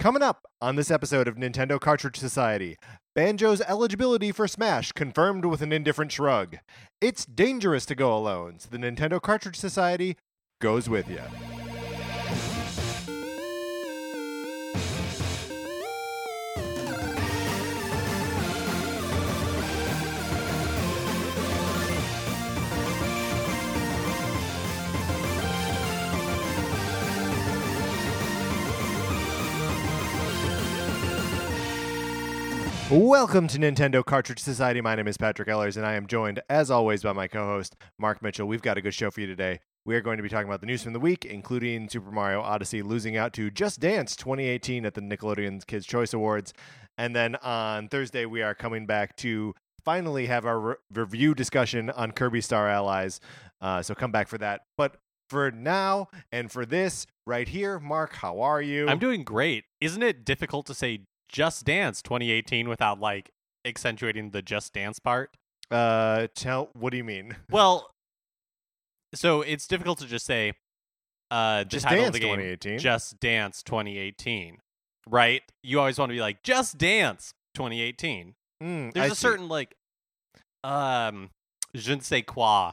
Coming up on this episode of Nintendo Cartridge Society, Banjo's eligibility for Smash confirmed with an indifferent shrug. It's dangerous to go alone, so the Nintendo Cartridge Society goes with you. Welcome to Nintendo Cartridge Society. My name is Patrick Ellers, and I am joined, as always, by my co host, Mark Mitchell. We've got a good show for you today. We are going to be talking about the news from the week, including Super Mario Odyssey losing out to Just Dance 2018 at the Nickelodeon Kids' Choice Awards. And then on Thursday, we are coming back to finally have our re- review discussion on Kirby Star Allies. Uh, so come back for that. But for now and for this right here, Mark, how are you? I'm doing great. Isn't it difficult to say Just Dance 2018 without like accentuating the Just Dance part? Uh, tell what do you mean? Well, so it's difficult to just say uh Just Dance game 2018. Just Dance 2018, right? You always want to be like Just Dance 2018. Mm, There's I a see. certain like um je ne sais quoi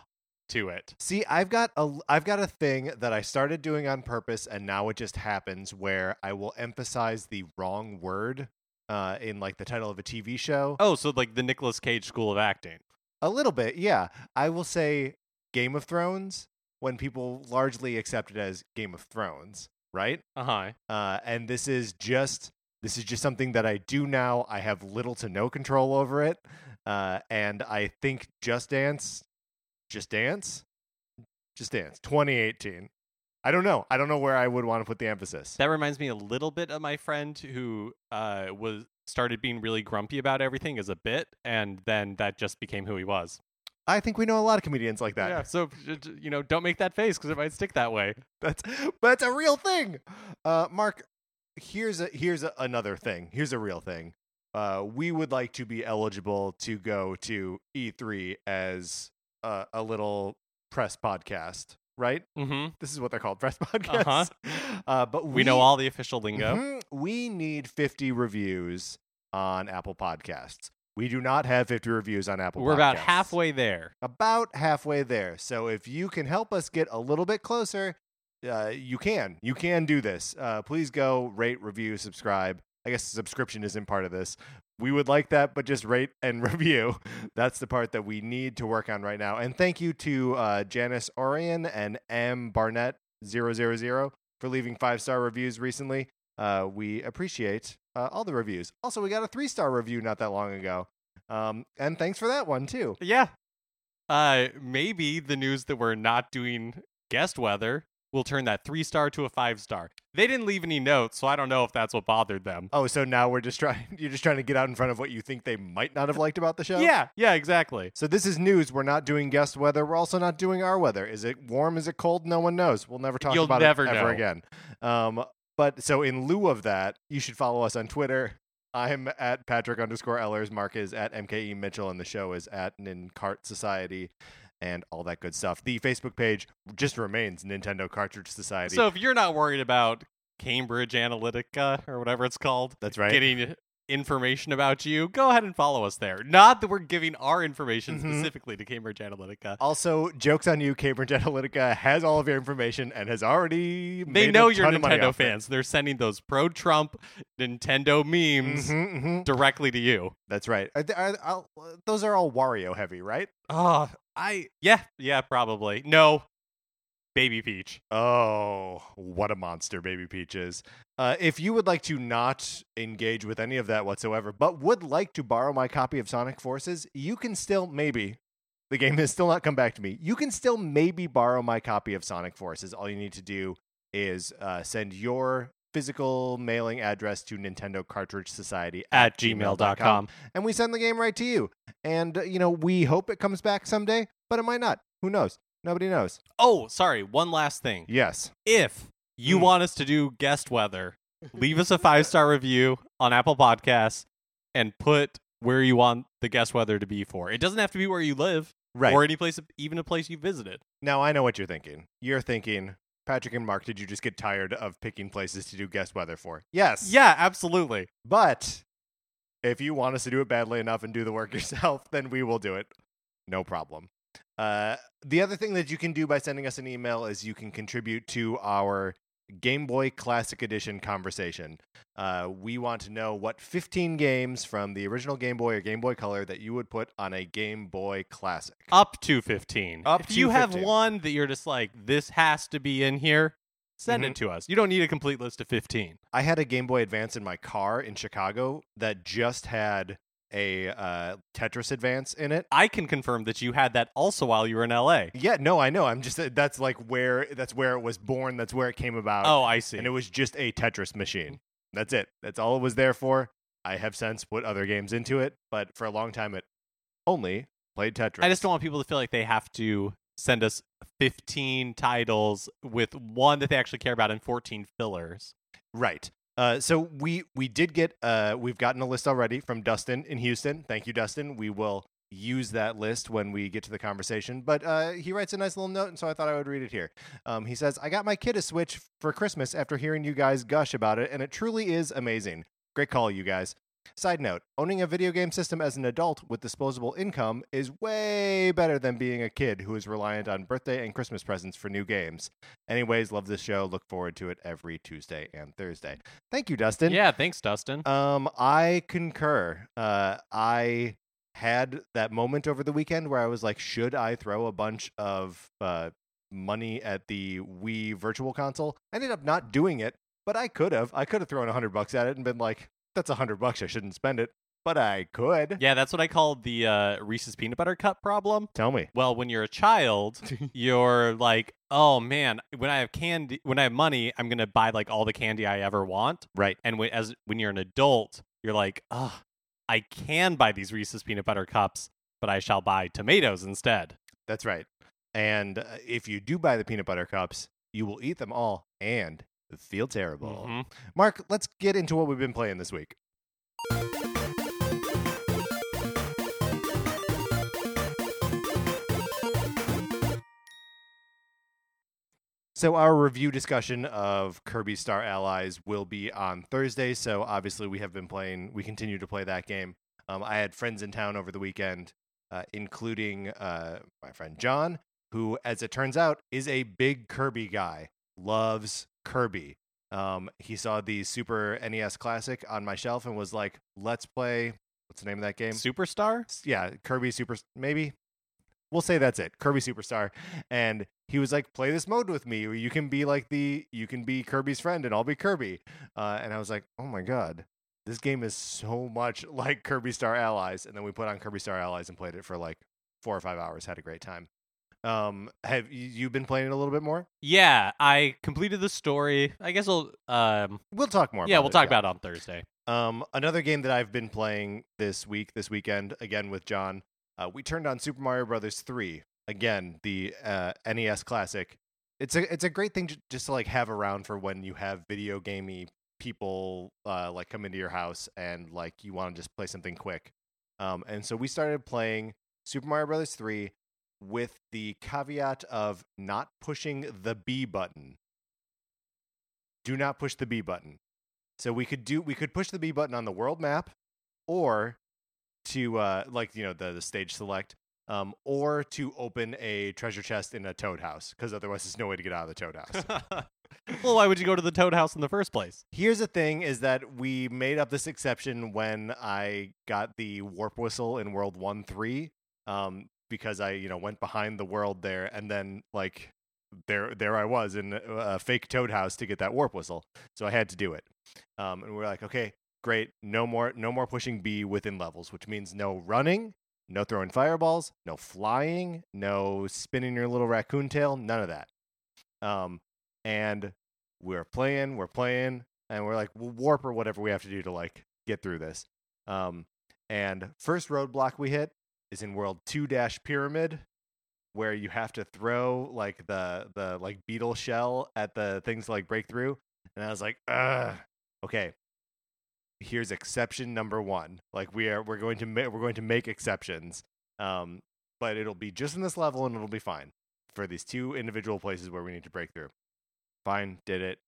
to it. See, I've got a I've got a thing that I started doing on purpose, and now it just happens where I will emphasize the wrong word uh, in like the title of a TV show. Oh, so like the Nicolas Cage School of Acting. A little bit, yeah. I will say Game of Thrones when people largely accept it as Game of Thrones, right? Uh-huh. Uh, and this is just this is just something that I do now. I have little to no control over it, uh, and I think Just Dance, Just Dance, Just Dance, 2018. I don't know. I don't know where I would want to put the emphasis. That reminds me a little bit of my friend who uh, was started being really grumpy about everything as a bit, and then that just became who he was. I think we know a lot of comedians like that. Yeah. So you know, don't make that face because it might stick that way. That's but it's a real thing. Uh, Mark, here's a here's a, another thing. Here's a real thing. Uh, we would like to be eligible to go to E3 as a, a little press podcast, right? Mm-hmm. This is what they're called, press podcasts. Uh, but we, We know all the official lingo. Mhm. we need 50 reviews on Apple Podcasts. We do not have 50 reviews on Apple. We're about halfway there. about halfway there. So if you can help us get a little bit closer, uh, you can. You can do this. Uh, please go rate, review, subscribe. I guess subscription isn't part of this. We would like that, but just rate and review. That's the part that we need to work on right now. And thank you to uh, Janice Orion and M Barnett 000 for leaving five star reviews recently. Uh, we appreciate uh, all the reviews. Also, we got a three star review not that long ago. Um, and thanks for that one too. Yeah. Uh, maybe the news that we're not doing guest weather will turn that three star to a five star. They didn't leave any notes, so I don't know if that's what bothered them. Oh, so now we're just trying. You're just trying to get out in front of what you think they might not have liked about the show. Yeah, yeah, exactly. So this is news. We're not doing guest weather. We're also not doing our weather. Is it warm? Is it cold? No one knows. We'll never talk You'll about never it ever know. again. Um, but so in lieu of that, you should follow us on Twitter. I'm at Patrick underscore Ellers. Mark is at MKE Mitchell, and the show is at Nincart Society, and all that good stuff. The Facebook page just remains Nintendo Cartridge Society. So if you're not worried about Cambridge Analytica or whatever it's called that's right. getting information about you, go ahead and follow us there. Not that we're giving our information Mhm. specifically to Cambridge Analytica. Also, jokes on you. Cambridge Analytica has all of your information and has already They know you're Nintendo fans. They're sending those pro Trump Nintendo memes Mhm, mhm. directly to you. That's right. Are, th- are, are- those are all Wario heavy, right? Oh, I yeah, yeah, probably. No. Baby Peach. Oh, what a monster Baby Peach is. Uh, if you would like to not engage with any of that whatsoever, but would like to borrow my copy of Sonic Forces, you can still maybe. The game has still not come back to me. You can still maybe borrow my copy of Sonic Forces. All you need to do is uh, send your physical mailing address to Nintendo Cartridge Society At gmail.com. and we send the game right to you. And uh, you know, we hope it comes back someday, but it might not. Who knows? Nobody knows. Oh, sorry. One last thing. Yes. If you Hmm. want us to do guest weather, leave us a five star review on Apple Podcasts and put where you want the guest weather to be for. It doesn't have to be where you live Right. or any place, even a place you visited. now I know what you're thinking. You're thinking, Patrick and Mark, did you just get tired of picking places to do guest weather for? Yes. Yeah, absolutely. But if you want us to do it badly enough and do the work yourself, then we will do it. No problem. Uh, the other thing that you can do by sending us an email is you can contribute to our Game Boy Classic Edition conversation. Uh, we want to know what 15 games from the original Game Boy or Game Boy Color that you would put on a Game Boy Classic. Up to 15. Up if to you have one that you're just like, this has to be in here, send Mhm. it to us. You don't need a complete list of 15. I had a Game Boy Advance in my car in Chicago that just had a uh, Tetris Advance in it. I can confirm that you had that also while you were in LA. Yeah, no, I know. I'm just that's like where that's where it was born. That's where it came about. Oh, I see. and it was just a Tetris machine. That's it. That's all it was there for. I have since put other games into it, but for a long time it only played Tetris. I just don't want people to feel like they have to send us 15 titles with one that they actually care about and 14 fillers. right. Uh, so we we did get uh, we've gotten a list already from Dustin in Houston. Thank you, Dustin. We will use that list when we get to the conversation. But uh, he writes a nice little note, and so I thought I would read it here. Um, he says, "I got my kid a Switch for Christmas after hearing you guys gush about it, and it truly is amazing. Great call, you guys." Side note, owning a video game system as an adult with disposable income is way better than being a kid who is reliant on birthday and Christmas presents for new games. Anyways, love this show. Look forward to it every Tuesday and Thursday. Thank you, Dustin. yeah, thanks, Dustin. Um, I concur. Uh, I had that moment over the weekend where I was like, should I throw a bunch of uh, money at the Wii Virtual Console? I ended up not doing it, but I could have. I could have thrown a hundred bucks at it and been like, that's a hundred bucks. I shouldn't spend it, but I could. yeah, that's what I called the uh, Reese's peanut butter cup problem. Tell me. Well, when you're a child, you're like, oh man, when I have candy, when I have money, I'm gonna buy like all the candy I ever want. Right. And when, as when you're an adult, you're like, oh, I can buy these Reese's peanut butter cups, but I shall buy tomatoes instead. That's right. And uh, if you do buy the peanut butter cups, you will eat them all and feel terrible. Mhm. Mark, let's get into what we've been playing this week. So our review discussion of Kirby Star Allies will be on Thursday. So obviously we have been playing. We continue to play that game. Um, I had friends in town over the weekend, uh, including uh, my friend John, who, as it turns out, is a big Kirby guy. Loves Kirby. Um, he saw the Super NES Classic on my shelf and was like, "Let's play." What's the name of that game? Superstar? Yeah, Kirby Super. Maybe we'll say that's it. Kirby Superstar. And he was like, "Play this mode with me. You can be like the you can be Kirby's friend, and I'll be Kirby." Uh, and I was like, "Oh my god." This game is so much like Kirby Star Allies, and then we put on Kirby Star Allies and played it for like four or five hours. Had a great time. Um, have you been playing it a little bit more? Yeah, I completed the story. I guess we'll um We'll talk more. yeah, we'll it, talk about it on Thursday. Um, another game that I've been playing this week, this weekend, again with John. Uh, we turned on Super Mario Brothers three again, the uh, NES classic. It's a it's a great thing j- just to like have around for when you have video gamey people uh, like come into your house and like you want to just play something quick. Um, and so we started playing Super Mario Brothers three with the caveat of not pushing the B button. Do not push the B button. So we could do we could push the B button on the world map, or to uh, like you know the the stage select, um, or to open a treasure chest in a Toad house because otherwise there's no way to get out of the Toad house. well, why would you go to the Toad House in the first place? Here's the thing: is that we made up this exception when I got the warp whistle in World One Three, um, because I you know went behind the world there, and then like there there I was in a, fake Toad house to get that warp whistle, so I had to do it. Um, and we're like, okay, great, no more no more pushing B within levels, which means no running, no throwing fireballs, no flying, no spinning your little raccoon tail, none of that. Um, and we're playing, we're playing, and we're like, we'll warp or whatever we have to do to like get through this. Um, and first roadblock we hit is in world two dash pyramid, where you have to throw like the the like beetle shell at the things like break through. And I was like, Ugh. okay. Here's exception number one. Like we are, we're going to ma- we're going to make exceptions. Um, but it'll be just in this level, and it'll be fine for these two individual places where we need to break through. Fine, did it.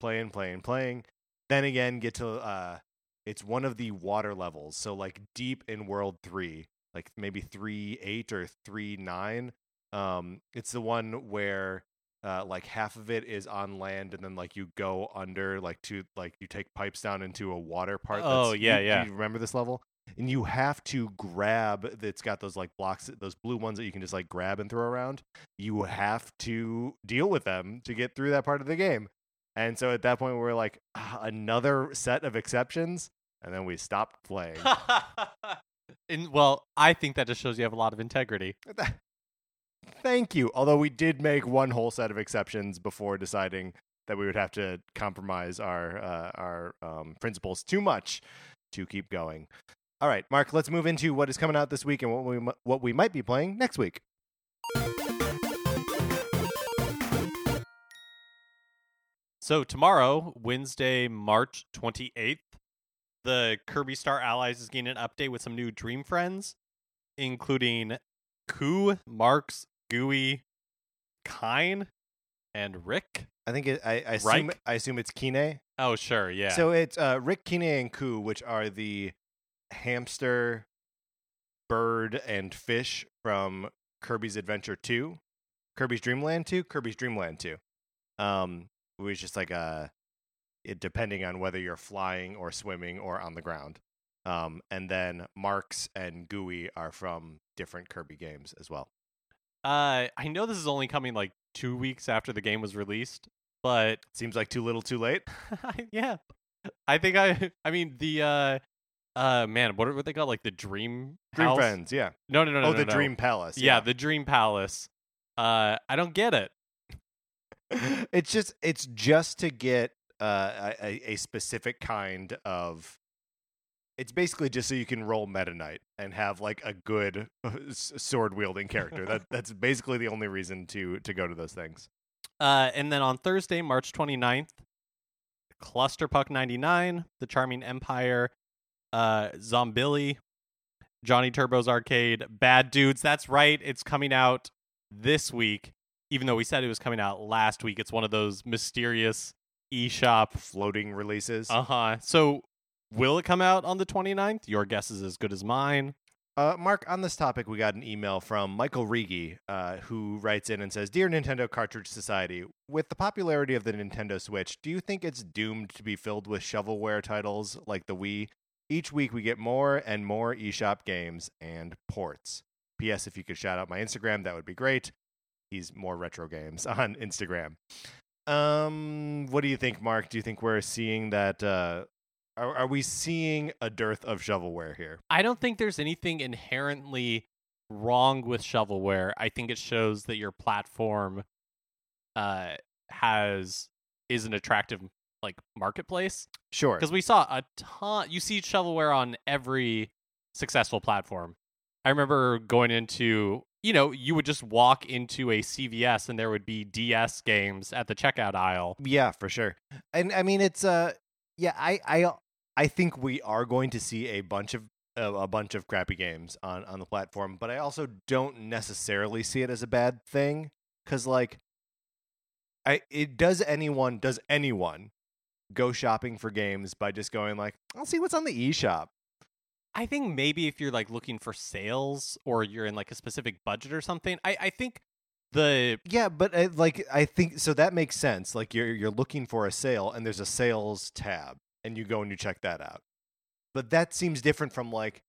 Playing, playing, playing. Then again, get to uh, it's one of the water levels. So like deep in World Three, like maybe three eight or three nine. Um, it's the one where uh, like half of it is on land, and then like you go under, like to like you take pipes down into a water part. Oh, yeah, you- yeah. You remember this level? And you have to grab. It's got those like blocks, those blue ones that you can just like grab and throw around. You have to deal with them to get through that part of the game. And so at that point, we're like, "Ah, another set of exceptions, and then we stopped playing. and well, I think that just shows you have a lot of integrity. Thank you. Although we did make one whole set of exceptions before deciding that we would have to compromise our uh, our um, principles too much to keep going. All right, Mark. Let's move into what is coming out this week and what we what we might be playing next week. So tomorrow, Wednesday, March 28th, the Kirby Star Allies is getting an update with some new Dream Friends, including Coo, Marx, Gooey, Kine, and Rick. I think it, I, I assume Reich? I assume it's Kine. Oh, sure, yeah. So it's uh, Rick, Kine, and Coo, which are the hamster, bird, and fish from Kirby's Adventure 2, Kirby's Dreamland 2, Kirby's Dreamland 2. Um, it was just like a, it, depending on whether you're flying or swimming or on the ground. Um, and then Marx and Gooey are from different Kirby games as well. uh, I know this is only coming like two weeks after the game was released, but Seems like too little, too late. yeah, I think I. I mean the uh, uh, man, what are what they call like the Dream Dream House? Friends, yeah. No, no, no, no. oh, no, the no. Dream Palace. Yeah, the Dream Palace. Uh, I don't get it. it's just it's just to get uh, a, a specific kind of it's basically just so you can roll meta knight and have like a good sword wielding character that that's basically the only reason to to go to those things Uh, and then on Thursday, March 29th, Clusterpuck 99, The Charming Empire, uh, Zombilly, Johnny Turbo's Arcade, Bad Dudes. That's right. It's coming out this week, even though we said it was coming out last week. It's one of those mysterious eShop. floating releases Uh huh. So, will it come out on the 29th? Your guess is as good as mine. Uh, Mark, on this topic, we got an email from Michael Rigi, uh, who writes in and says, "Dear Nintendo Cartridge Society, with the popularity of the Nintendo Switch, do you think it's doomed to be filled with shovelware titles like the Wii? Each week, we get more and more eShop games and ports. P.S. If you could shout out my Instagram, that would be great. He's more retro games on Instagram. Um, what do you think, Mark? Do you think we're seeing that? Uh, are, are we seeing a dearth of shovelware here? I don't think there's anything inherently wrong with shovelware. I think it shows that your platform uh has is an attractive like marketplace Sure. because we saw a ton you see shovelware on every successful platform. I remember going into you know, you would just walk into a CVS and there would be DS games at the checkout aisle. Yeah, for sure. And I mean, it's uh, yeah, I I I think we are going to see a bunch of uh, a bunch of crappy games on on the platform, but I also don't necessarily see it as a bad thing because like, I it does anyone does anyone go shopping for games by just going like, I'll see what's on the eShop. I think maybe if you're like looking for sales or you're in like a specific budget or something, I, I think the Yeah, but uh, like I think so that makes sense. Like you're you're looking for a sale and there's a sales tab and you go and you check that out. But that seems different from like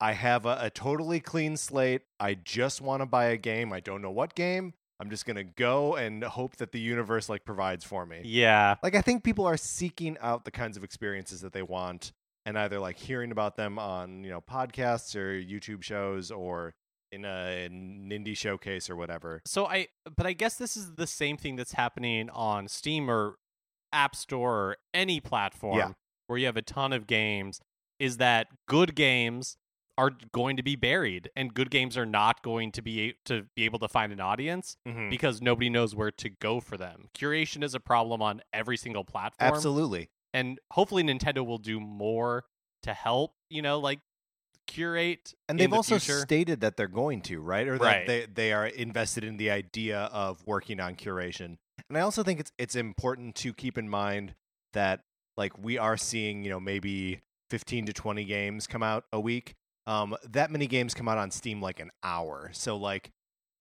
I have a, a totally clean slate. I just want to buy a game. I don't know what game. I'm just gonna go and hope that the universe like provides for me. yeah Like I think people are seeking out the kinds of experiences that they want and either like hearing about them on, you know, podcasts or YouTube shows or in a an indie showcase or whatever. So I, but I guess this is the same thing that's happening on Steam or App Store or any platform where you have a ton of games. Is that good games are going to be buried, and good games are not going to be a- to be able to find an audience Mhm. because nobody knows where to go for them. Curation is a problem on every single platform, Absolutely. And hopefully Nintendo will do more to help. You know, like curate. And they've the also future. stated that they're going to, right? Or that Right. they, they are invested in the idea of working on curation. And I also think it's it's important to keep in mind that like we are seeing, you know, maybe 15 to 20 games come out a week. Um, that many games come out on Steam like an hour. So like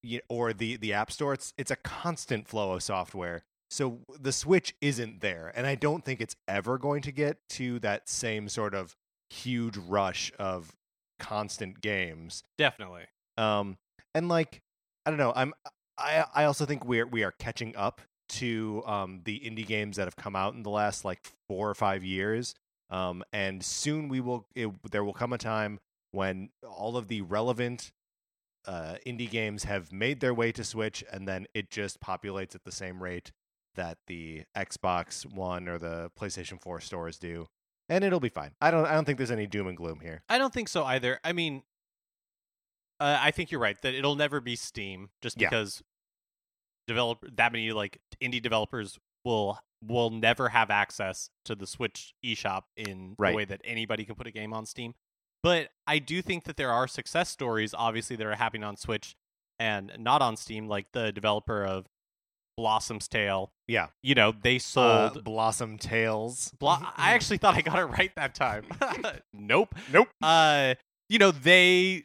you, or the the App Store, it's it's a constant flow of software. So the Switch isn't there, and I don't think it's ever going to get to that same sort of huge rush of constant games. Definitely. Um, and like I don't know, I'm I I also think we're we are catching up to um the indie games that have come out in the last like four or five years. Um, and soon we will it, there will come a time when all of the relevant uh, indie games have made their way to Switch, and then it just populates at the same rate that the Xbox One or the PlayStation 4 stores do, and it'll be fine. I don't I don't think there's any doom and gloom here. I don't think so either. I mean, uh, I think you're right that it'll never be Steam, just Yeah. because develop that many like indie developers will will never have access to the Switch eShop in Right. the way that anybody can put a game on Steam. But I do think that there are success stories, obviously, that are happening on Switch and not on Steam, like the developer of Blossom's Tale. Yeah. You know, they Uh, sold. Blossom Tales. Blo- I actually thought I got it right that time. nope. nope. Uh, you know, they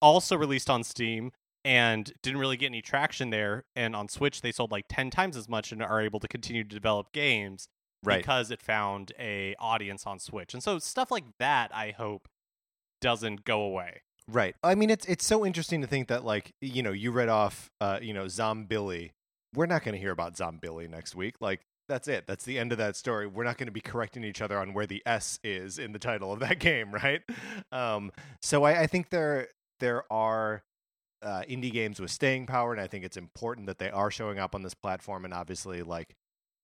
also released on Steam and didn't really get any traction there. And on Switch, they sold like ten times as much and are able to continue to develop games Right. because it found a audience on Switch. And so stuff like that, I hope, doesn't go away. Right. I mean, it's it's so interesting to think that like you know you read off uh you know Zombilly. We're not going to hear about Zombilly next week. Like that's it. That's the end of that story. We're not going to be correcting each other on where the S is in the title of that game, right? Um, so I, I think there there are uh, indie games with staying power, and I think it's important that they are showing up on this platform and obviously like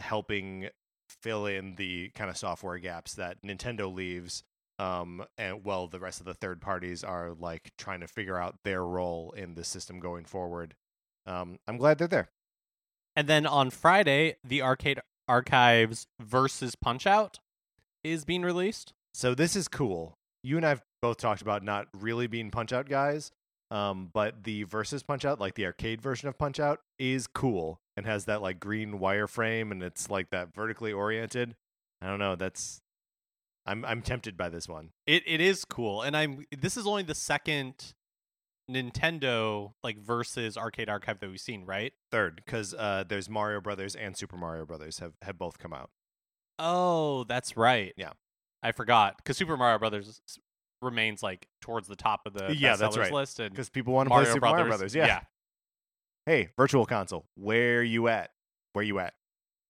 helping fill in the kind of software gaps that Nintendo leaves um and well the rest of the third parties are like trying to figure out their role in the system going forward um i'm glad they're there And then on Friday, the Arcade Archives versus Punch Out is being released. so this is cool you and i've both talked about not really being punch out guys um but the versus punch out like the arcade version of punch out is cool and has that like green wireframe and it's like that vertically oriented i don't know that's i'm i'm tempted by this one It it is cool, and I'm. This is only the second Nintendo like versus Arcade Archive that we've seen, right? third because uh there's mario brothers and super mario brothers have have both come out Oh, that's right. Yeah. I forgot because Super Mario Brothers remains like towards the top of the Yeah, that's right. list, and because people want to play Super Brothers, Mario Brothers. Yeah. yeah. Hey, Virtual Console, where you at? Where you at?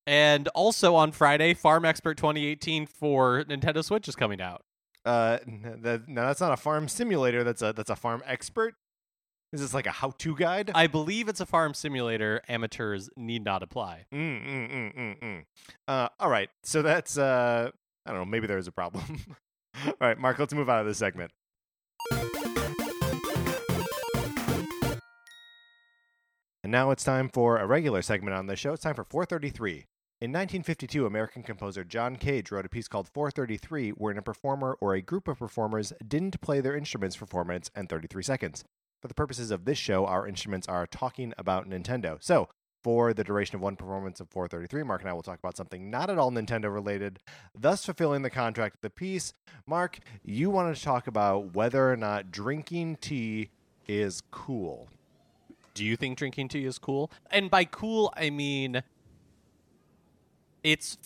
And also on Friday, Farm Expert 2018 for Nintendo Switch is coming out. Uh, no, that's not a farm simulator. That's a that's a farm expert. Is this like a how-to guide? I believe it's a farm simulator. Amateurs need not apply. Mm, mm, mm, mm, mm. Uh, all right. So that's uh, I don't know. Maybe there is a problem. all right, Mark. Let's move out of this segment. And now it's time for a regular segment on the show. It's time for 433. In 1952, American composer John Cage wrote a piece called 433, wherein a performer or a group of performers didn't play their instruments for 4 minutes and 33 seconds. For the purposes of this show, our instruments are talking about Nintendo. So, for the duration of one performance of 433, Mark and I will talk about something not at all Nintendo related, thus fulfilling the contract of the piece. Mark, you wanted to talk about whether or not drinking tea is cool. Do you think drinking tea is cool? And by cool, I mean it's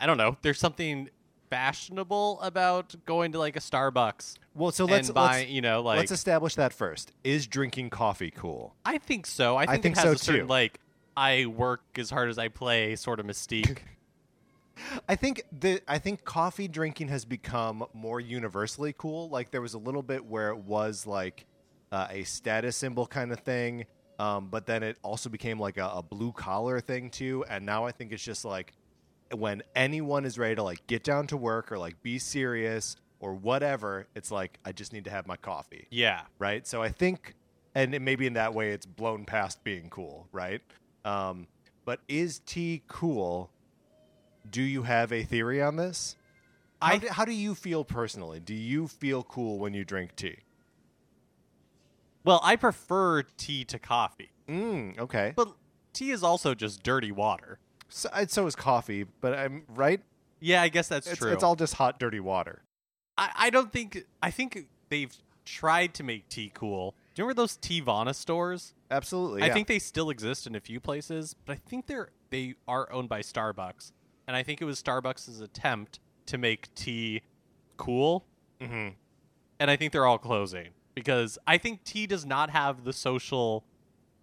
I don't know. There's something fashionable about going to like a Starbucks Well, so let's and buying, let's, you know, like let's establish that first. Is drinking coffee cool? I think so. I think, think it has so, a certain too. like I work as hard as I play sort of mystique. I think the I think coffee drinking has become more universally cool. Like there was a little bit where it was like uh, a status symbol kind of thing, um, but then it also became like a, a blue collar thing too. And now I think it's just like when anyone is ready to like get down to work or like be serious or whatever, it's like I just need to have my coffee, yeah. right? So I think, and it- maybe in that way, it's blown past being cool, right? Um, but is tea cool? Do you have a theory on this? How, I- do, how do you feel personally? Do you feel cool when you drink tea? Well, I prefer tea to coffee. Mm, okay. But tea is also just dirty water. So, so is coffee, but I'm right. Yeah, I guess that's It's, true. it's all just hot, dirty water. I, I don't think. I think they've tried to make tea cool. Do you remember those Teavana stores? Absolutely. I yeah. think they still exist in a few places, but I think they're they are owned by Starbucks, and I think it was Starbucks' attempt to make tea cool, Mhm. and I think they're all closing because I think tea does not have the social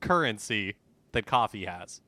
currency that coffee has.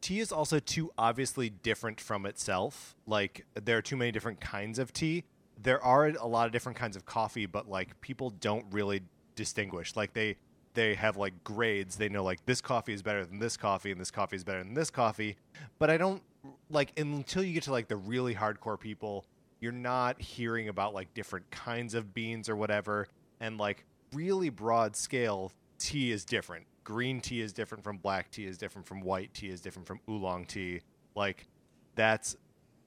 Tea is also too obviously different from itself. Like there are too many different kinds of tea. There are a lot of different kinds of coffee, but like people don't really distinguish. Like they they have like grades. They know like this coffee is better than this coffee and this coffee is better than this coffee. But I don't like until you get to like the really hardcore people, you're not hearing about like different kinds of beans or whatever. And like really broad scale, tea is different. Green tea is different from black tea is different from white tea is different from oolong tea. Like that's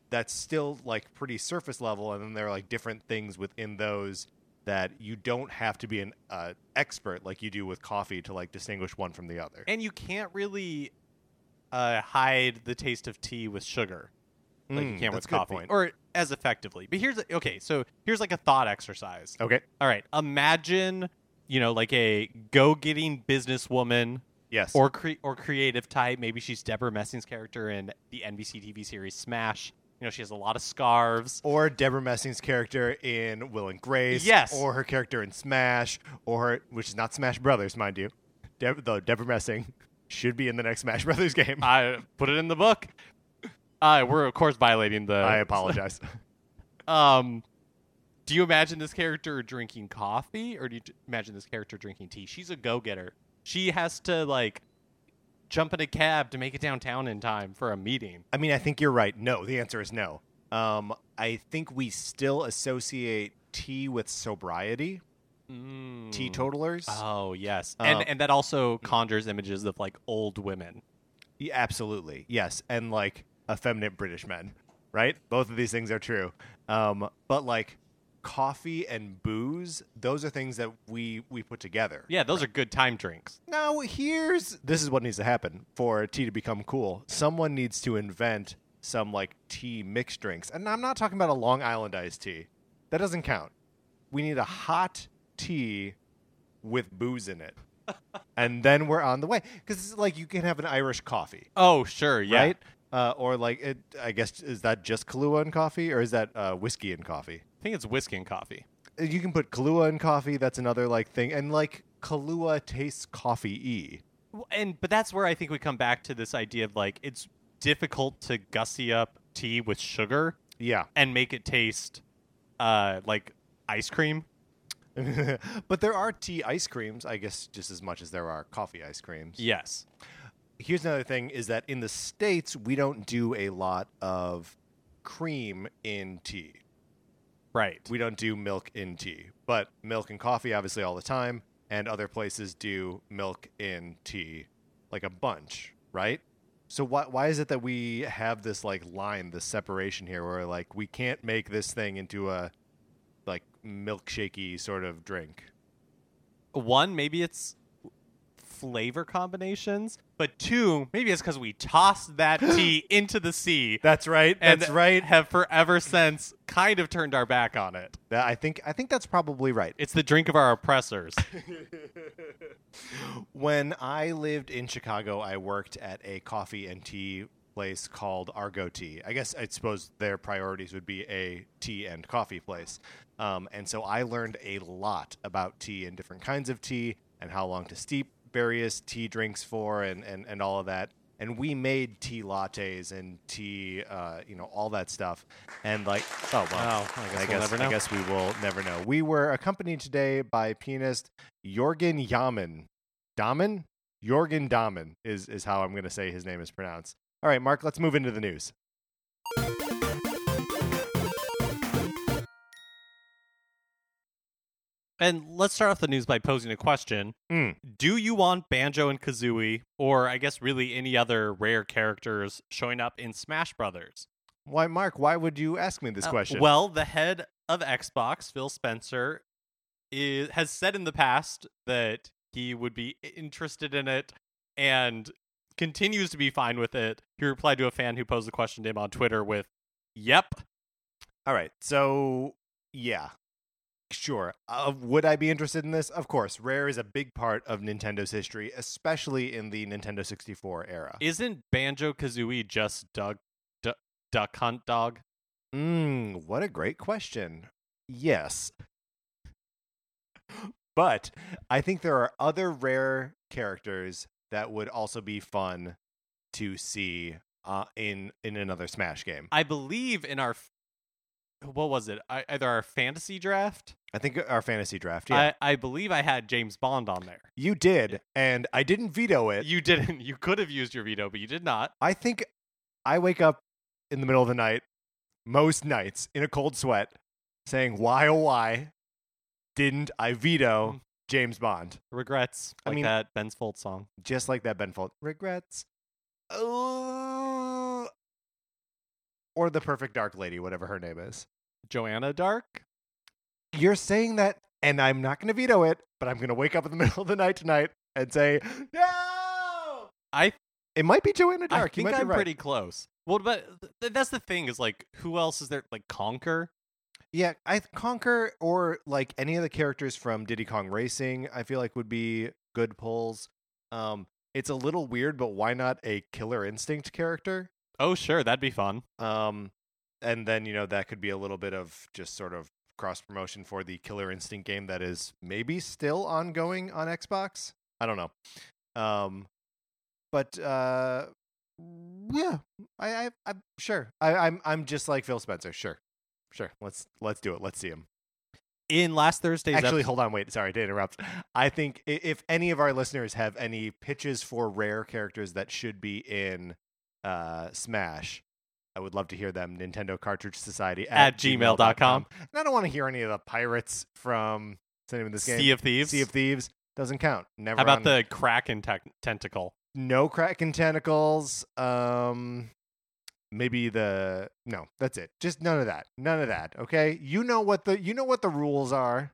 that's still like pretty surface level and then there are like different things within those that you don't have to be an uh, expert like you do with coffee to like distinguish one from the other. And you can't really uh, hide the taste of tea with sugar like you Mm, can with coffee, point. or as effectively. But here's a, okay. So here's like a thought exercise. Okay. All right, imagine you know like a go-getting businesswoman Yes. or cre- or creative type. Maybe she's Debra Messing's character in the NBC TV series Smash. You know, she has a lot of scarves. or Debra Messing's character in Will and Grace. Yes. Or her character in Smash, or her, which is not Smash Brothers, mind you. Deb, though Debra Messing should be in the next Smash Brothers game. I put it in the book. Uh, we're of course violating the. I apologize. Um, do you imagine this character drinking coffee, or do you imagine this character drinking tea? She's a go-getter. She has to like jump in a cab to make it downtown in time for a meeting. I mean, I think you're right. No, the answer is no. Um, I think we still associate tea with sobriety, Mm. teetotalers. Oh yes, Uh, and and that also conjures images of like old women. Yeah, absolutely. Yes. And like effeminate British men, right? Both of these things are true. Um, but like coffee and booze, those are things that we we put together. Yeah, those are good time drinks. Now, here's this is what needs to happen for tea to become cool. Someone needs to invent some like tea mixed drinks. And I'm not talking about a Long Island iced tea. That doesn't count. We need a hot tea with booze in it. and then we're on the way cuz like you can have an Irish coffee Oh sure, yeah. right? Uh, or like, it, I guess, is that just Kahlua and coffee, or is that uh, whiskey and coffee? I think it's whiskey and coffee. Uh, You can put Kahlua in coffee. That's another like thing, and like Kahlua tastes coffee-y. And but that's where I think we come back to this idea of like it's difficult to gussy up tea with sugar Yeah, and make it taste uh like ice cream. but there are tea ice creams, I guess, just as much as there are coffee ice creams. Yes. Here's another thing: is that in the states we don't do a lot of cream in tea. Right. We don't do milk in tea, but milk and coffee obviously all the time, and other places do milk in tea like a bunch, right? So why why is it that we have this like line, this separation here, where like we can't make this thing into a like milkshakey sort of drink? One, maybe it's flavor combinations, but two, maybe it's because we tossed that tea into the sea. That's right. and That's right. Have forever since kind of turned our back on it. That, I think I think that's probably right. It's the drink of our oppressors. when I lived in Chicago, I worked at a coffee and tea place called Argo Tea. I guess I suppose their priorities would be a tea and coffee place. Um, and so I learned a lot about tea and different kinds of tea and how long to steep various tea drinks for and, and, and all of that. And we made tea lattes and tea, uh, you know, all that stuff. And like, oh, well, Wow, I guess I we'll guess, never I guess we will never know. We were accompanied today by pianist Jorgen Yaman. Damen? Jorgen Damen is, is how I'm going to say his name is pronounced. All right, Mark, let's move into the news. And let's start off the news by posing a question. Mm. Do you want Banjo and Kazooie, or I guess really any other rare characters, showing up in Smash Brothers? Why, Mark, why would you ask me this Uh, question? Well, the head of Xbox, Phil Spencer, is, has said in the past that he would be interested in it, and continues to be fine with it. He replied to a fan who posed the question to him on Twitter with, "Yep." All right. So, yeah. Sure. Uh, would I be interested in this? Of course. Rare is a big part of Nintendo's history, especially in the Nintendo 64 era. Isn't Banjo Kazooie just Duck du- Duck Hunt Dog? Mm, what a great question. Yes. But I think there are other rare characters that would also be fun to see uh, in in another Smash game. I believe in our what was it? I, either our fantasy draft. I think our fantasy draft. Yeah, I, I believe I had James Bond on there. you did, and I didn't veto it. You didn't. You could have used your veto, but you did not. I think I wake up in the middle of the night most nights in a cold sweat, saying, "Why oh why didn't I veto Mm. James Bond?" Regrets, I like mean- that Ben Folds song. Just like that Ben Folds regrets. Oh. Or the perfect dark lady, whatever her name is. Joanna Dark. You're saying that, and I'm not going to veto it, but I'm going to wake up in the middle of the night tonight and say, "No." I It might be Joanna I Dark. you think might I'm right. pretty close. Well, but th- that's the thing is like, who else is there? Like Conker. Yeah, I Conker or like any of the characters from Diddy Kong Racing, I feel like would be good pulls. Um, it's a little weird, but why not a Killer Instinct character? Oh, sure, that'd be fun. Um, and then you know that could be a little bit of just sort of cross promotion for the Killer Instinct game that is maybe still ongoing on Xbox. I don't know. Um, but uh, yeah, I, I, I'm sure. I, I'm, I'm just like Phil Spencer. Sure, sure. Let's let's do it. Let's see him. In last Thursday's Actually, episode, hold on, wait. Sorry to interrupt. I think if any of our listeners have any pitches for rare characters that should be in uh, Smash, I would love to hear them. Nintendo Cartridge Society At gmail.com. And I don't want to hear any of the pirates from what's the name of this game? Sea of Thieves. Sea of Thieves doesn't count. Never. How about on- the Kraken tec- tentacle? no Kraken tentacles? Um, maybe the no. That's it. Just none of that. None of that. Okay. You know what the you know what the rules are.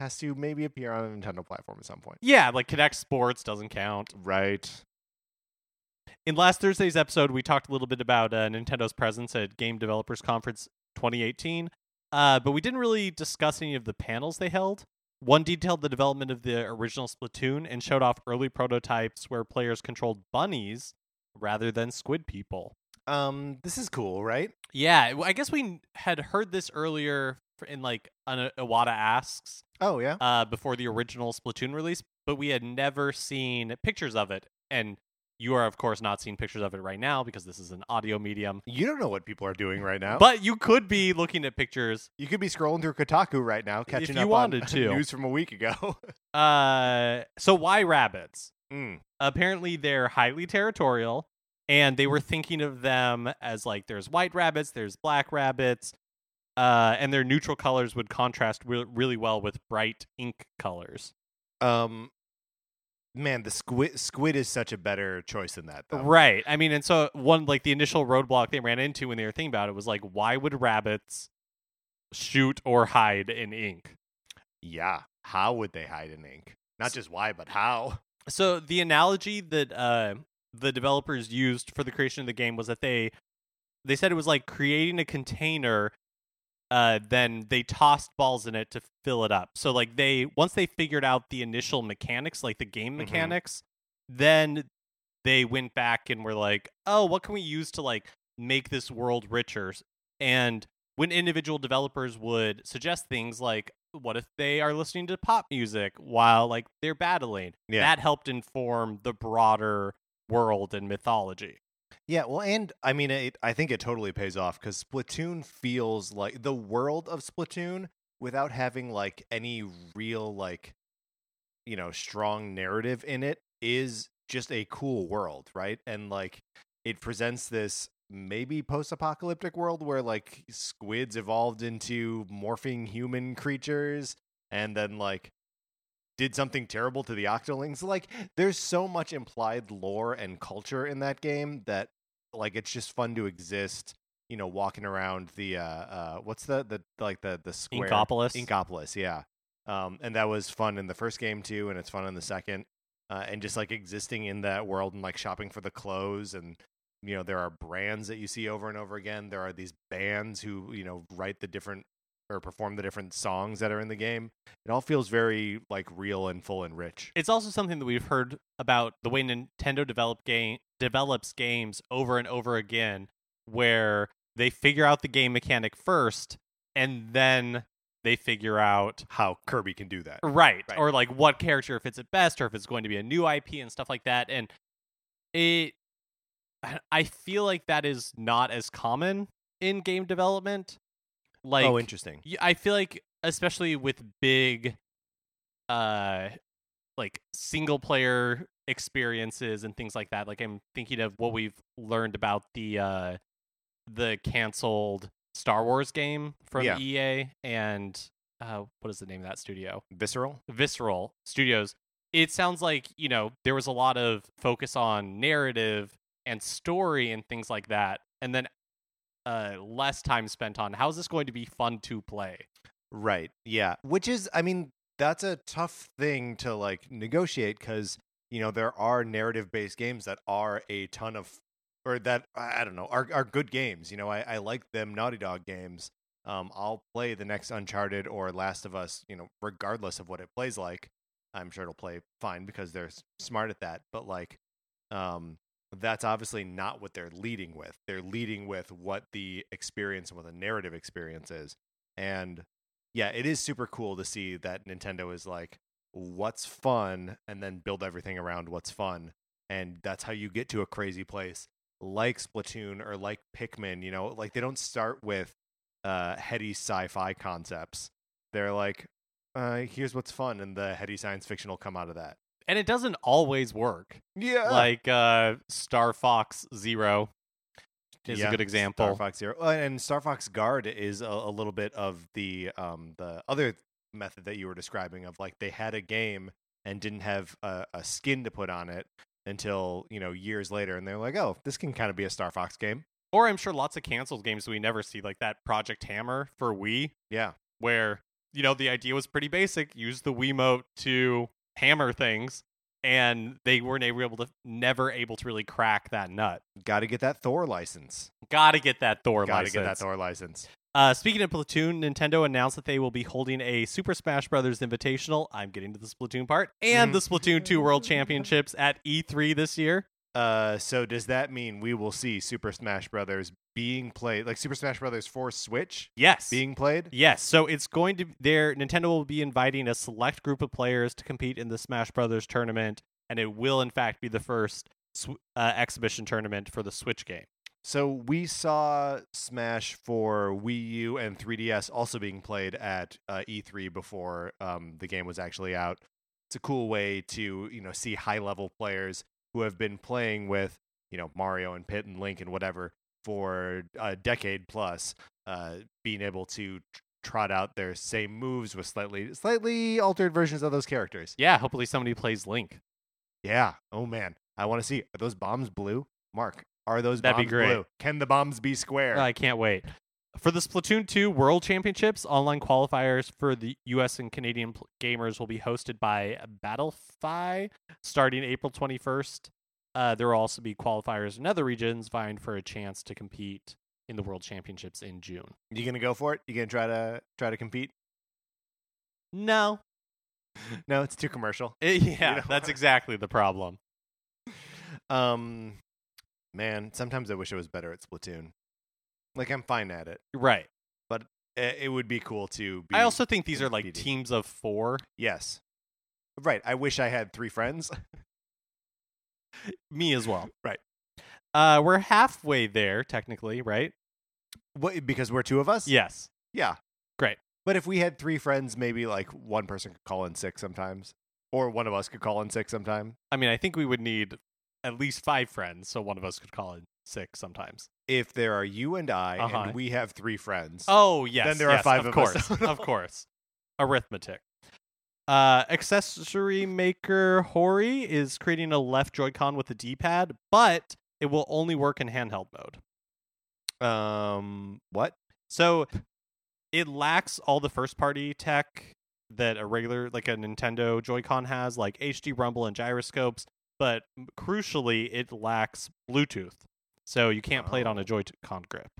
Has to maybe appear on a Nintendo platform at some point. Yeah, like Kinect Sports doesn't count. Right. In last Thursday's episode, we talked a little bit about uh, Nintendo's presence at Game Developers Conference 2018, uh, but we didn't really discuss any of the panels they held. One detailed the development of the original Splatoon and showed off early prototypes where players controlled bunnies rather than squid people. Um, this is cool, right? Yeah, I guess we had heard this earlier in like an Iwata asks Oh yeah. uh, before the original Splatoon release, but we had never seen pictures of it. And you are, of course, not seeing pictures of it right now because this is an audio medium. You don't know what people are doing right now. But you could be looking at pictures. you could be scrolling through Kotaku right now, catching you up wanted on to. news from a week ago. Uh, so why rabbits? mm. Apparently, they're highly territorial, and they were thinking of them as like there's white rabbits, there's black rabbits, uh, and their neutral colors would contrast re- really well with bright ink colors. Um, man, the squid squid is such a better choice than that. Though. Right. I mean, and so one like the initial roadblock they ran into when they were thinking about it was like, why would rabbits shoot or hide in ink? Yeah. How would they hide in ink? Not just why, but how. So the analogy that uh, the developers used for the creation of the game was that they they said it was like creating a container. Uh, then they tossed balls in it to fill it up. So like they once they figured out the initial mechanics, like the game Mhm. mechanics, then they went back and were like, oh, what can we use to like make this world richer? And when individual developers would suggest things like, what if they are listening to pop music while like they're battling? Yeah. That helped inform the broader world and mythology. Yeah, well, and I mean, it, I think it totally pays off because Splatoon feels like the world of Splatoon without having like any real like, you know, strong narrative in it is just a cool world, right? And like, it presents this maybe post-apocalyptic world where like squids evolved into morphing human creatures, and then like did something terrible to the Octolings. Like, there's so much implied lore and culture in that game that, like, it's just fun to exist. You know, walking around the uh, uh, what's the the like the the square Inkopolis. Inkopolis, yeah. Um, and that was fun in the first game too, and it's fun in the second. uh, and just like existing in that world and like shopping for the clothes and you know there are brands that you see over and over again there are these bands who you know write the different or perform the different songs that are in the game it all feels very like real and full and rich It's also something that we've heard about the way Nintendo develop game develops games over and over again, where they figure out the game mechanic first, and then they figure out how kirby can do that right, Right. or like what character fits it best, or if it's going to be a new IP and stuff like that. And it, I- I feel like that is not as common in game development. Like, oh interesting I feel like especially with big uh like single player experiences and things like that like I'm thinking of what we've learned about the uh the canceled Star Wars game from Yeah. EA and uh what is the name of that studio? visceral Visceral Studios. It sounds like, you know, there was a lot of focus on narrative and story and things like that and then uh less time spent on how is this going to be fun to play. Right. Yeah. Which is, I mean, that's a tough thing to like negotiate because, you know, there are narrative based games that are a ton of, or that, I don't know, are, are good games. You know, I, I like them Naughty Dog games. Um, I'll play the next Uncharted or Last of Us, you know, regardless of what it plays like. I'm sure it'll play fine because they're smart at that. But like, um, that's obviously not what they're leading with. They're leading with what the experience and what the narrative experience is. And yeah, it is super cool to see that Nintendo is like, what's fun, and then build everything around what's fun. And that's how you get to a crazy place like Splatoon or like Pikmin. You know, like they don't start with uh, heady sci fi concepts. They're like, uh, here's what's fun, and the heady science fiction will come out of that. And it doesn't always work. Yeah. Like uh Star Fox Zero is a good example. Star Fox Zero, and Star Fox Guard is a, a little bit of the um the other method that you were describing of like they had a game and didn't have a, a skin to put on it until you know years later, and they're like, oh, this can kind of be a Star Fox game. Or I'm sure lots of canceled games we never see, like that Project Hammer for Wii, Yeah, where, you know, the idea was pretty basic. Use the Wiimote to hammer things, and they weren't able to never able to really crack that nut. got to get that Thor license. Gotta get that Thor Got to license. get that Thor license. Uh, speaking of Splatoon, Nintendo announced that they will be holding a Super Smash Brothers Invitational. I'm getting to the Splatoon part, and Mhm. the Splatoon 2 World Championships at E3 this year. Uh, so does that mean we will see Super Smash Brothers being played, like Super Smash Brothers for Switch Yes. being played? Yes, so it's going to there Nintendo will be inviting a select group of players to compete in the Smash Brothers tournament and it will in fact be the first uh, exhibition tournament for the Switch game. So we saw Smash for Wii U and 3DS also being played at uh, E3 before um, the game was actually out. It's a cool way to you know see high level players who have been playing with you know Mario and Pit and Link and whatever for a decade plus, uh, being able to trot out their same moves with slightly slightly altered versions of those characters. Yeah, hopefully somebody plays Link. Yeah. Oh man, I want to see. Are those bombs blue? Mark, are those That'd be great. blue? Can the bombs be square? I can't wait. For the Splatoon 2 World Championships, online qualifiers for the US and Canadian pl- gamers will be hosted by Battlefy starting April 21st. Uh, there will also be qualifiers in other regions vying for a chance to compete in the World Championships in June. You gonna go for it? You gonna try to try to compete? No. No, it's too commercial. Eh, yeah, know- that's exactly the problem. Um, man, sometimes I wish I was better at Splatoon. Like I'm fine at it. Right. But It would be cool to. Be I also think these are like competing. teams of four. yes, right. I wish I had three friends. Me as well. Right. Uh, we're halfway there, technically, right? what, because we're two of us. Yes. Yeah. Great. But if we had three friends, maybe like one person could call in sick sometimes, or one of us could call in sick sometime. I mean, I think we would need at least five friends, so one of us could call in sick sometimes. If there are you and I, Uh-huh. and we have three friends, Oh yes, Then there are yes, five of of us. course, of course. Arithmetic. Uh, accessory maker Hori is creating a left Joy-Con with a D-pad, but it will only work in handheld mode. um, what? So it lacks all the first-party tech that a regular like a Nintendo Joy-Con has, like HD rumble and gyroscopes, but crucially it lacks Bluetooth. So you can't play it on a Oh. Joy-Con grip.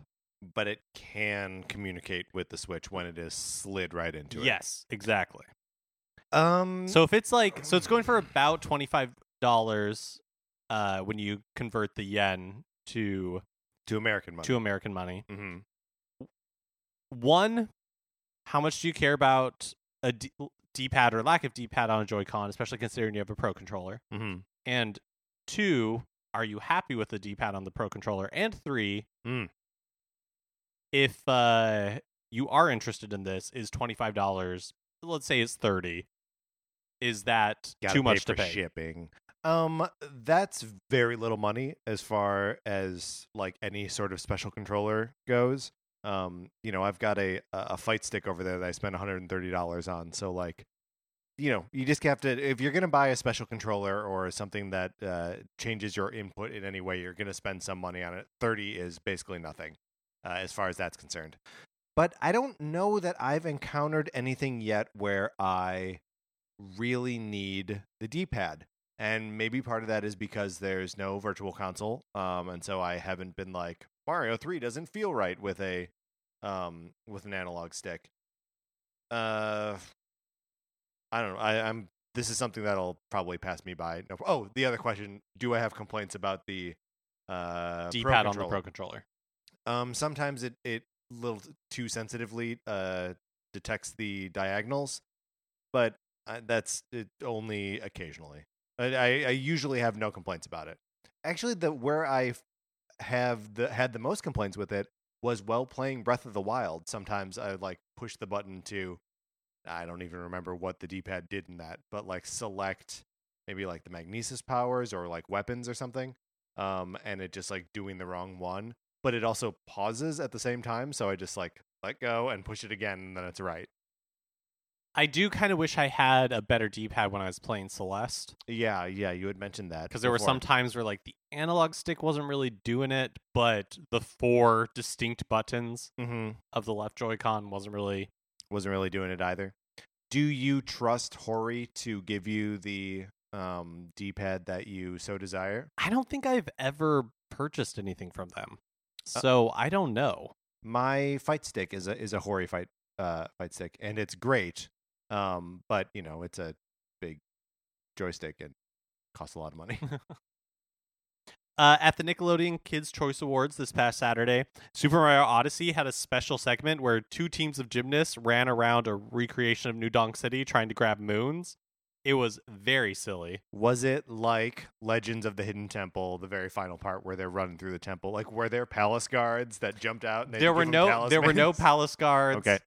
but it can communicate with the Switch when it is slid right into it. Yes, exactly. Um. So if it's like so it's going for about $25 uh when you convert the yen to to American money. to American money. hmm One, how much do you care about a D- D-pad or lack of D-pad on a Joy-Con, especially considering you have a Pro controller? hmm And two, are you happy with the D-pad on the Pro controller? And three, Mm. if uh, you are interested in this, is twenty five dollars? Let's say it's thirty. Is that Gotta too much for to pay? shipping. Um, that's very little money as far as like any sort of special controller goes. Um, you know, I've got a a fight stick over there that I spent one hundred and thirty dollars on. So like, you know, you just have to if you're gonna buy a special controller or something that uh, changes your input in any way, you're gonna spend some money on it. Thirty is basically nothing uh, as far as that's concerned. But I don't know that I've encountered anything yet where I really need the D-pad. And maybe part of that is because there's no virtual console. Um, and so I haven't been like Mario 3 doesn't feel right with a um with an analog stick. Uh I don't know. I, I'm this is something that'll probably pass me by. No, oh, the other question, do I have complaints about the uh Pro D-pad on the? Pro controller. Um, sometimes it it little too sensitively uh detects the diagonals, but uh, that's it only occasionally. I, I I usually have no complaints about it. Actually, the where I have the had the most complaints with it was while playing Breath of the Wild. Sometimes I would like push the button to I don't even remember what the D-pad did in that, but like select maybe like the magnesis powers or like weapons or something. Um, and it just like doing the wrong one but it also pauses at the same time. So I just like let go and push it again, and then it's right. I do kind of wish I had a better D-pad when I was playing Celeste. Yeah, yeah, you had mentioned that because there were some times where like the analog stick wasn't really doing it, but the four distinct buttons hmm of the left Joy-Con wasn't really. Wasn't really doing it either. Do you trust Hori to give you the um, D-pad that you so desire? I don't think I've ever purchased anything from them, Uh, so I don't know. My fight stick is a is a Hori fight uh, fight stick, and it's great. Um, but you know, it's a big joystick and costs a lot of money. Uh, at the Nickelodeon Kids Choice Awards this past Saturday, Super Mario Odyssey had a special segment where two teams of gymnasts ran around a recreation of New Donk City trying to grab moons. It was very silly. Was it like Legends of the Hidden Temple, the very final part where they're running through the temple? Like were there palace guards that jumped out? And There were no there were no palace guards. Okay.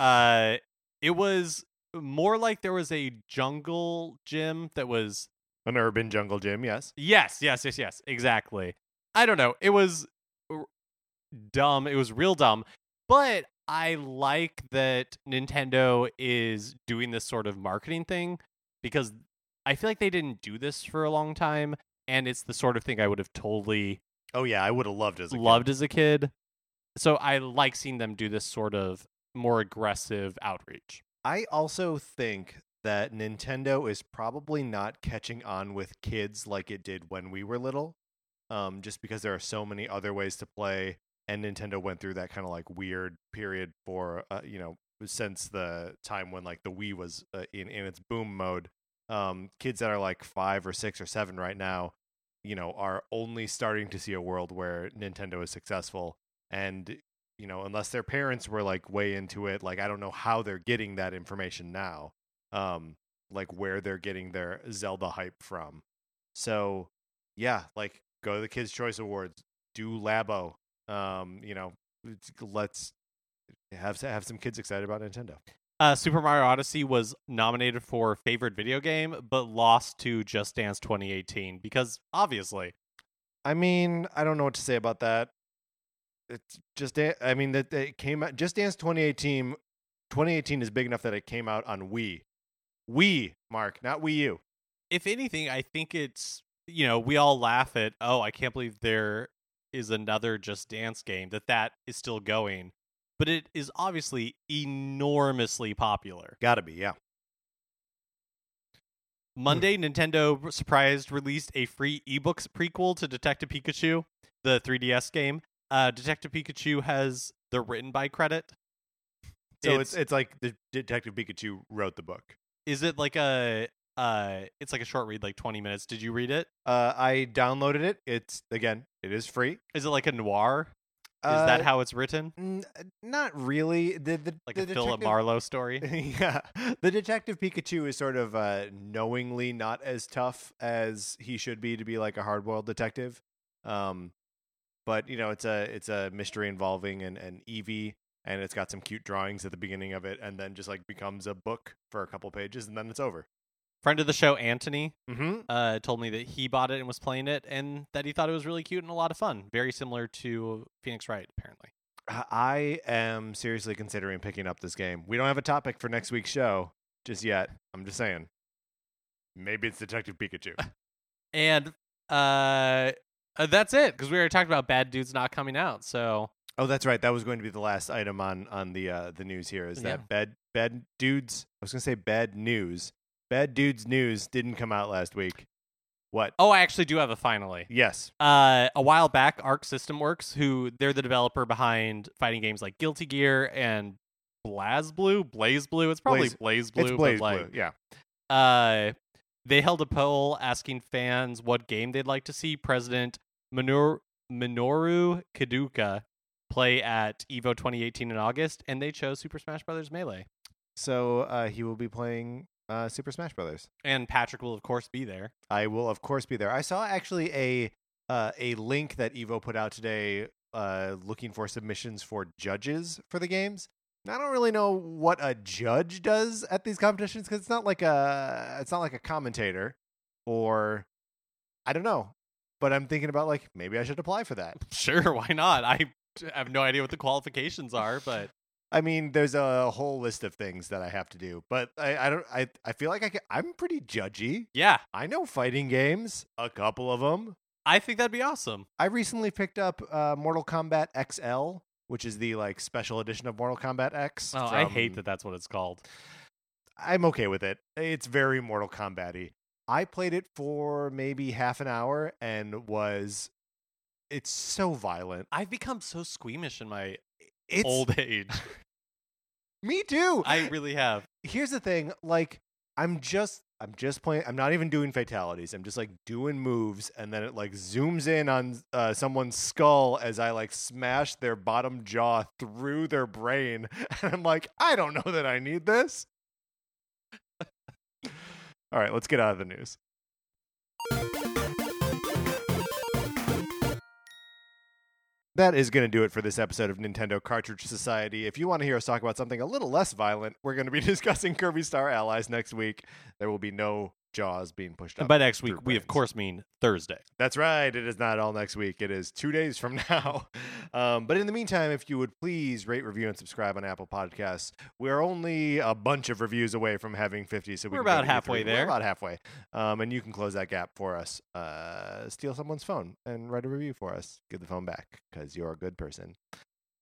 Uh it was more like there was a jungle gym that was An urban jungle gym, yes. Yes, yes, yes, yes. Exactly. I don't know. It was r- dumb. It was real dumb. But I like that Nintendo is doing this sort of marketing thing because I feel like they didn't do this for a long time and it's the sort of thing I would have totally Oh yeah, I would have loved as a kid. loved as a kid. So I like seeing them do this sort of more aggressive outreach. I also think that Nintendo is probably not catching on with kids like it did when we were little. Um, just because there are so many other ways to play, and Nintendo went through that kind of like weird period for uh, you know since the time when like the Wii was uh, in in its boom mode. Um, kids that are like five or six or seven right now, you know, are only starting to see a world where Nintendo is successful, and you know, unless their parents were like way into it, like I don't know how they're getting that information now. Um, like where they're getting their Zelda hype from. So, yeah, like go to the Kids Choice Awards, do Labo. Um, you know, let's have have some kids excited about Nintendo. Uh, Super Mario Odyssey was nominated for favorite video game, but lost to Just Dance 2018 because obviously, I mean, I don't know what to say about that. It's just, I mean, that it came out. Just Dance 2018. 2018 is big enough that it came out on Wii. Wii, Mark, not we you. if anything, I think it's you know we all laugh at oh I can't believe there is another Just Dance game that that is still going, but it is obviously enormously popular. Gotta be, yeah. Monday, Nintendo surprised released a free ebooks prequel to Detective Pikachu, the 3DS game. Uh, Detective Pikachu has the written by credit. So it's it's like the Detective Pikachu wrote the book. Is it like a uh it's like a short read like 20 minutes. Did you read it? Uh, I downloaded it. It's again, it is free. Is it like a noir? Is that Uh, how it's written? N- not really. The the Like the a Philip Marlowe story? yeah, the Detective Pikachu is sort of uh, knowingly not as tough as he should be to be like a hard-boiled detective. Um, but you know, it's a it's a mystery involving an an Eevee, and it's got some cute drawings at the beginning of it, and then just like becomes a book for a couple pages, and then it's over. Friend of the show, Anthony, Mm-hmm. uh, told me that he bought it and was playing it, and that he thought it was really cute and a lot of fun. Very similar to Phoenix Wright, apparently. I am seriously considering picking up this game. We don't have a topic for next week's show just yet. I'm just saying. Maybe it's Detective Pikachu. And uh, uh, that's it because we already talked about Bad Dudes not coming out. So Oh, that's right. That was going to be the last item on on the uh, the news here. Is Yeah. that bed bed dudes? I was going to say bad news. Bad dudes news didn't come out last week. What? oh, I actually do have a finally. Yes. Uh, a while back, Arc System Works, who they're the developer behind fighting games like Guilty Gear and BlazBlue, Blaze Blue. It's probably Blaze- Blue. it's but, Blaze like, Blue. Yeah. Uh, they held a poll asking fans what game they'd like to see President Minor- Minoru Kidooka play at Evo 2018 in August, and they chose Super Smash Bros. Melee. So uh, he will be playing uh, Super Smash Brothers. And Patrick will, of course, be there. I will of course be there. I saw actually a uh, a link that Evo put out today, uh, looking for submissions for judges for the games. I don't really know what a judge does at these competitions because it's not like a it's not like a commentator or I don't know. But I'm thinking about like maybe I should apply for that. Sure, why not? I have no idea what the qualifications are, but I mean, there's a whole list of things that I have to do, but I, I don't. I, I feel like I can, I'm pretty judgy. yeah, I know fighting games, a couple of them. I think that'd be awesome. I recently picked up uh, Mortal Kombat XL, which is the like special edition of Mortal Kombat X. Oh, I hate that that's what it's called. I'm okay with it. It's very Mortal Kombat-y. I played it for maybe half an hour and was. It's so violent. I've become so squeamish in my It's old age. me too. I really have. here's the thing like i'm just i'm just playing i'm not even doing fatalities i'm just like doing moves and then it like zooms in on uh, someone's skull as i like smash their bottom jaw through their brain and i'm like i don't know that i need this all right let's get out of the news That is going to do it for this episode of Nintendo Cartridge Society. If you want to hear us talk about something a little less violent, we're going to be discussing Kirby Star Allies next week. There will be no jaws being pushed up. And by next week, we of course mean Thursday. That's right. It is not all next week. It is two days from now. Um, but in the meantime, if you would please rate, review, and subscribe on Apple Podcasts, we're only a bunch of reviews away from having 50. So we We're about halfway E3. We're about halfway. Um, and you can close that gap for us. Uh, steal someone's phone and write a review for us. Give the phone back because you're a good person.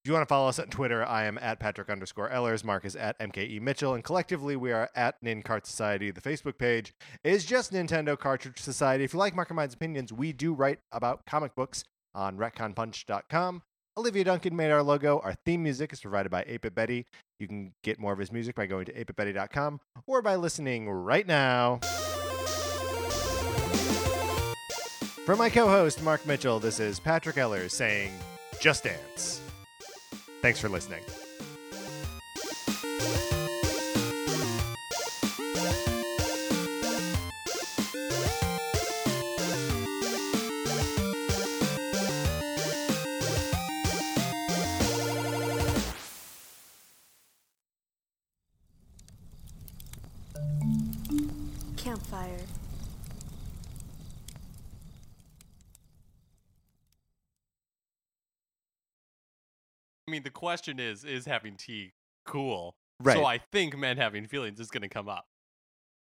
If you want to follow us on Twitter, I am at Patrick underscore Ellers. Mark is at MKE Mitchell. And collectively, we are at Nin Cart Society. The Facebook page is just Nintendo Cartridge Society. If you like Mark and Mine's opinions, we do write about comic books on retconpunch.com. Olivia Duncan made our logo. Our theme music is provided by 8 Betty. You can get more of his music by going to 8bitbetty.com or by listening right now. From my co host, Mark Mitchell, this is Patrick Ellers saying, Just Dance. Thanks for listening. Mean, the question is: Is having tea cool? Right. So I think men having feelings is going to come up.